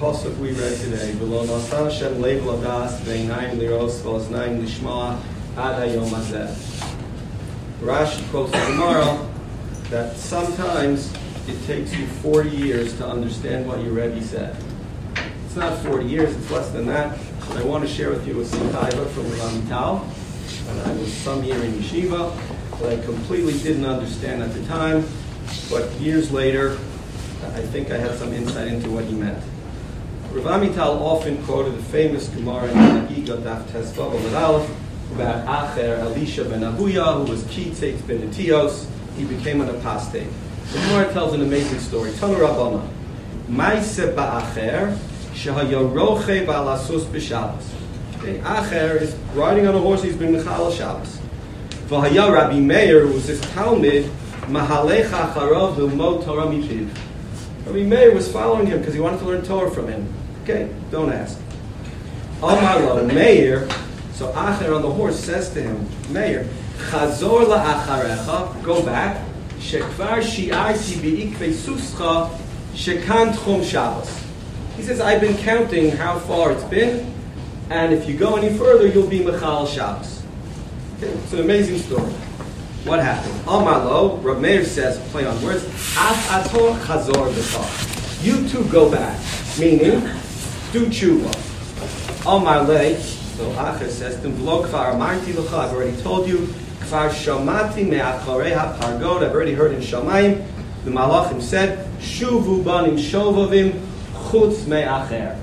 pasuk we read today, "V'lo nasa Hashem lev ladas ve'inayim liros v'oznayim lishma ad hayom hazeh." Rashi quotes Gemara that sometimes it takes you 40 years to understand what your Rebbe said. It's not 40 years, it's less than that. I want to share with you a Sikaiva from Ramital. And I was some year in yeshiva that I completely didn't understand at the time, but years later, I think I had some insight into what he meant. Rav Amital often quoted the famous Gemara in Chagiga Daf Tesvav Aleph about Acher Elisha ben Avuya, who was Kitzik ben Etios. He became an apostate. The Gemara tells an amazing story. Tanu Rabbana. Maise ba'acher shehaya roche ba'alasus b'Shabbos. Okay, Acher is riding on a horse, he's been Mechal Shabbos. V'haya Rabbi Meir, who was his Talmud, Mahalech acharav v'lmod Torah mipiv. Rabbi Meir was following him because he wanted to learn Torah from him. Okay, don't ask. Amar Meir, so Acher on the horse says to him, Meir, Chazor la'acharecha, go back, shekvar shi'arti bi'ikve suscha, shekan tchum Shabbos. He says, I've been counting how far it's been, and if you go any further, you'll be Michal Shabbos. Okay, it's an amazing story. What happened? Amar lo, Rav Meir says, play on words, Af ator chazor b'char. You too go back, meaning, do tshuva. Amar le, so Acher says, Tim v'lo kvar amarti l'cha, I've already told you, kvar shamati me'acharei ha'pargod, I've already heard in Shamayim, the Malachim said, Shuvu banim shovavim chutz me'acher.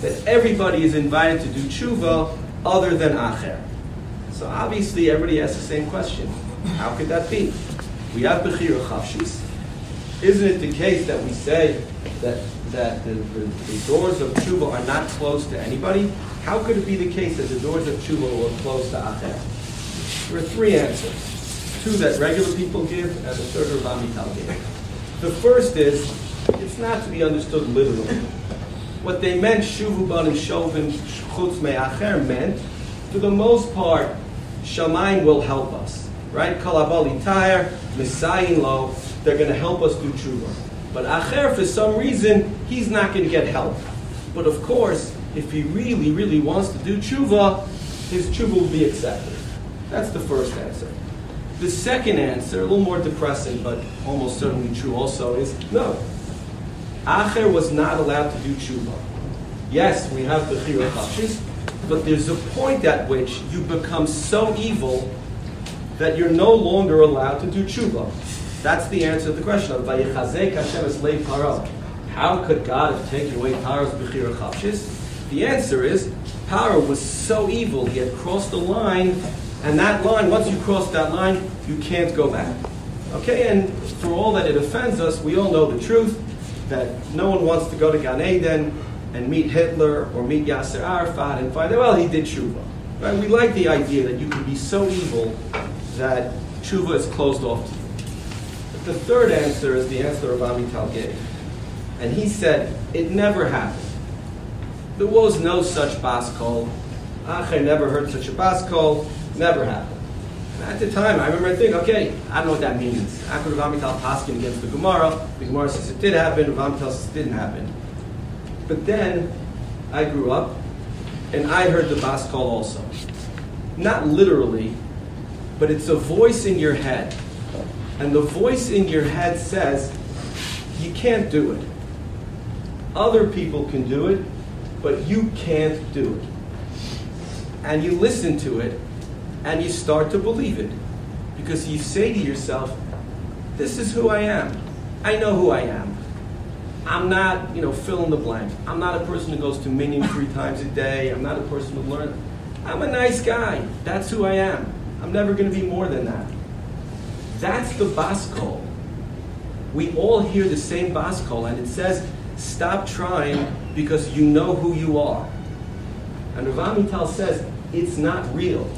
That everybody is invited to do tshuva other than Acher. So obviously everybody asks the same question. How could that be? We have Bechira Chavshis. Isn't it the case that we say that, that the, the, the doors of tshuva are not closed to anybody? How could it be the case that the doors of tshuva were closed to Acher? There are three answers. Two that regular people give, and the third Rav Amital gave. The first is, it's not to be understood literally. What they meant, shuvu banim shovim chutz me'acher, meant, for the most part, Shamayim will help us. Right? Kalabali tire, Messiah lo, they're going to help us do tshuva. But Acher, for some reason, he's not going to get help. But of course, if he really, really wants to do tshuva, his tshuva will be accepted. That's the first answer. The second answer, a little more depressing, but almost certainly true also, is no. Acher was not allowed to do tshuva. Yes, we have Bechira Chafshis, but there's a point at which you become so evil that you're no longer allowed to do tshuva. That's the answer to the question of Vayichazek Hashem es paro. How could God have taken away Paro's Bechira Chafshis? The answer is Paro was so evil, he had crossed the line, and that line, once you cross that line, you can't go back. Okay, and for all that it offends us, we all know the truth that no one wants to go to Gan Eden and meet Hitler or meet Yasser Arafat and find out, well, he did tshuva. Right? We like the idea that you can be so evil that tshuva is closed off the third answer is the answer of Amital gave. And he said, it never happened. There was no such bas kol. Ach, never heard such a bas kol. Never happened. And at the time, I remember thinking, okay, I don't know what that means. After Rav Amital paskin against the Gemara, the Gemara says it did happen, Rav Amital says it didn't happen. But then I grew up and I heard the bas kol also. Not literally, but it's a voice in your head. And the voice in your head says, you can't do it. Other people can do it, but you can't do it. And you listen to it, and you start to believe it. Because you say to yourself, this is who I am. I know who I am. I'm not, you know, fill in the blank. I'm not a person who goes to minyan three times a day. I'm not a person who learns. I'm a nice guy. That's who I am. I'm never going to be more than that. That's the bas kol. We all hear the same bas kol, and it says, stop trying because you know who you are. And Rav Amital says, it's not real.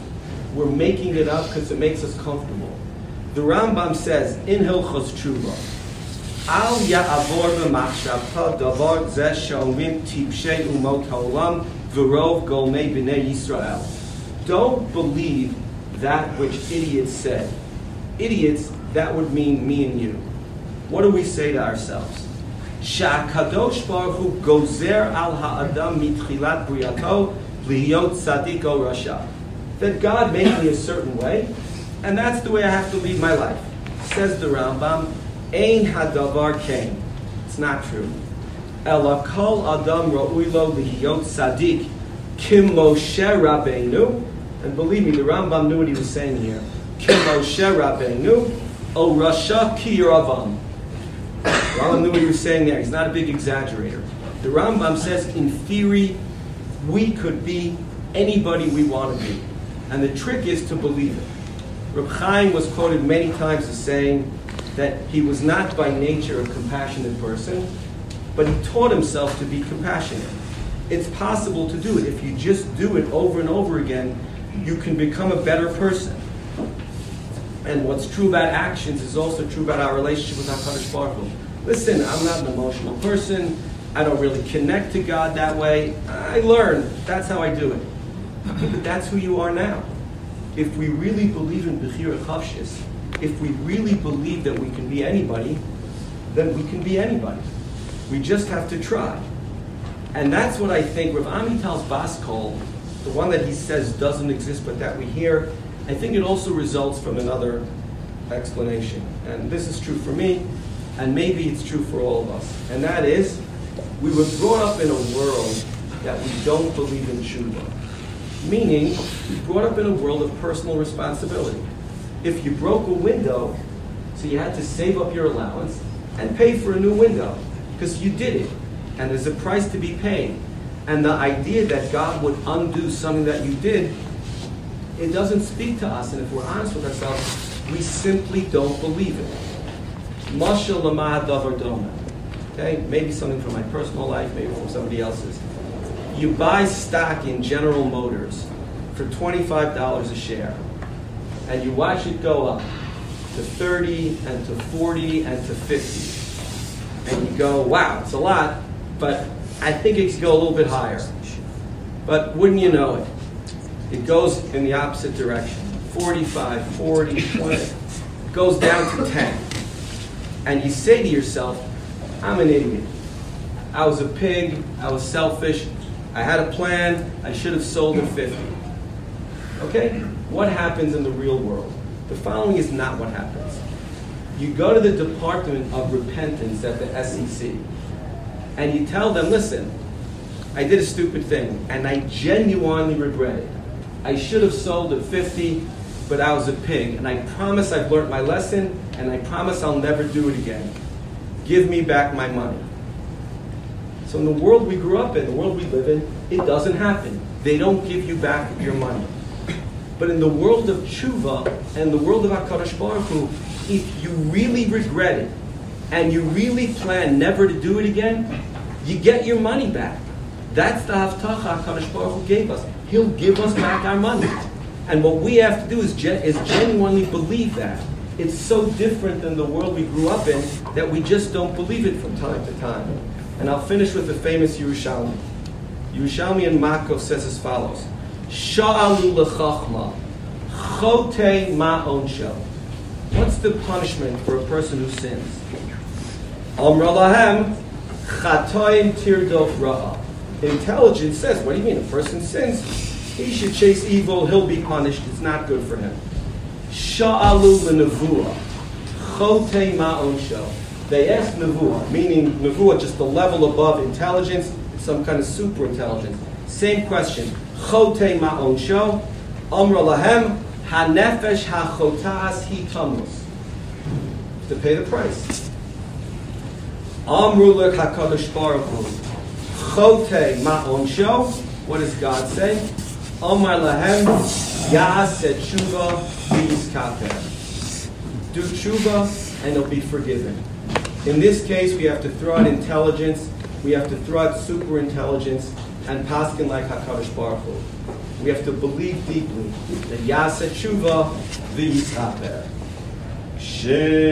We're making it up because it makes us comfortable. The Rambam says, in Hilchos Tshuva, Al ya'avor b'machshavta davar zeh she'omrim tipshei umot ha'olam v'rov golmei b'nei Yisrael. Don't believe that which idiots say Idiots, that would mean me and you. What do we say to ourselves? שהקדוש ברוך הוא גוזר על האדם מתחילת בריאתו להיות צדיק או רשע. That God made me a certain way, and that's the way I have to lead my life. Says the Rambam, Ein hadavar kain. It's not true. Ela kol adam ra'ui lo lihiyot tzadik kim Moshe Rabbeinu. And believe me, the Rambam knew what he was saying here. Kim Moshe Rabbeinu, o rasha ki Yeravam. Rambam knew what he was saying there. He's not a big exaggerator. The Rambam says, in theory, we could be anybody we want to be. And the trick is to believe it. Reb Chaim was quoted many times as saying that he was not by nature a compassionate person, but he taught himself to be compassionate. It's possible to do it. If you just do it over and over again, you can become a better person. And what's true about actions is also true about our relationship with HaKadosh Baruch Hu. Listen, I'm not an emotional person. I don't really connect to God that way. I learn. That's how I do it. But that's who you are now. If we really believe in Bechira Chavshis, if we really believe that we can be anybody, then we can be anybody. We just have to try. And that's what I think Rav Amital's Baskol, the one that he says doesn't exist but that we hear, I think it also results from another explanation. And this is true for me, and maybe it's true for all of us. And that is, we were brought up in a world that we don't believe in tshuva. Meaning, we were brought up in a world of personal responsibility. If you broke a window, so you had to save up your allowance and pay for a new window, because you did it, and there's a price to be paid. And the idea that God would undo something that you did it doesn't speak to us, and if we're honest with ourselves, we simply don't believe it. Doma. Okay, maybe something from my personal life, maybe from somebody else's. You buy stock in General Motors for $25 a share, and you watch it go up to 30 and to 40 and to 50. And you go, wow, it's a lot, but I think it could go a little bit higher. But wouldn't you know it? It goes in the opposite direction 45, 40, 20, goes down to 10. And you say to yourself, I'm an idiot. I was a pig. I was selfish. I had a plan. I should have sold at 50. Okay? What happens in the real world? The following is not what happens. You go to the Department of Repentance at the SEC and you tell them, listen, I did a stupid thing and I genuinely regret it. I should have sold at 50, but I was a pig. And I promise I've learned my lesson, and I promise I'll never do it again. Give me back my money. So in the world we grew up in, the world we live in, it doesn't happen. They don't give you back your money. But in the world of tshuva and the world of HaKadosh Baruch Hu, if you really regret it and you really plan never to do it again, you get your money back. That's the Haftacha HaKadosh Baruch Hu gave us. He'll give us back our money. And what we have to do is, is genuinely believe that. It's so different than the world we grew up in that we just don't believe it from time to time. And I'll finish with the famous Yerushalmi. Yerushalmi and Mako says as follows. Sha'alu lechachma, chote ma'onsho. What's the punishment for a person who sins? Amra lahem, chatoim tirdof ra'a. Intelligence says, what do you mean? A person sins, he should chase evil, he'll be punished, it's not good for him. Sha'alu l'nevuah, chote ma'onsho. They asked nevuah, meaning nevuah just the level above intelligence, some kind of super intelligence. Same question. Chote ma'onsho, amra lahem, hanefesh hachotas hi tamus. To pay the price. Amru hakadosh baruch hu. Chote ma'onsho. What does God say? Omar lahem yas tshuva v'yiskater. Do tshuva and it'll be forgiven. In this case, we have to throw out intelligence, we have to throw out super intelligence, and paskin like Hakadosh Baruch Hu. We have to believe deeply that yas tshuva v'yiskater. Shema.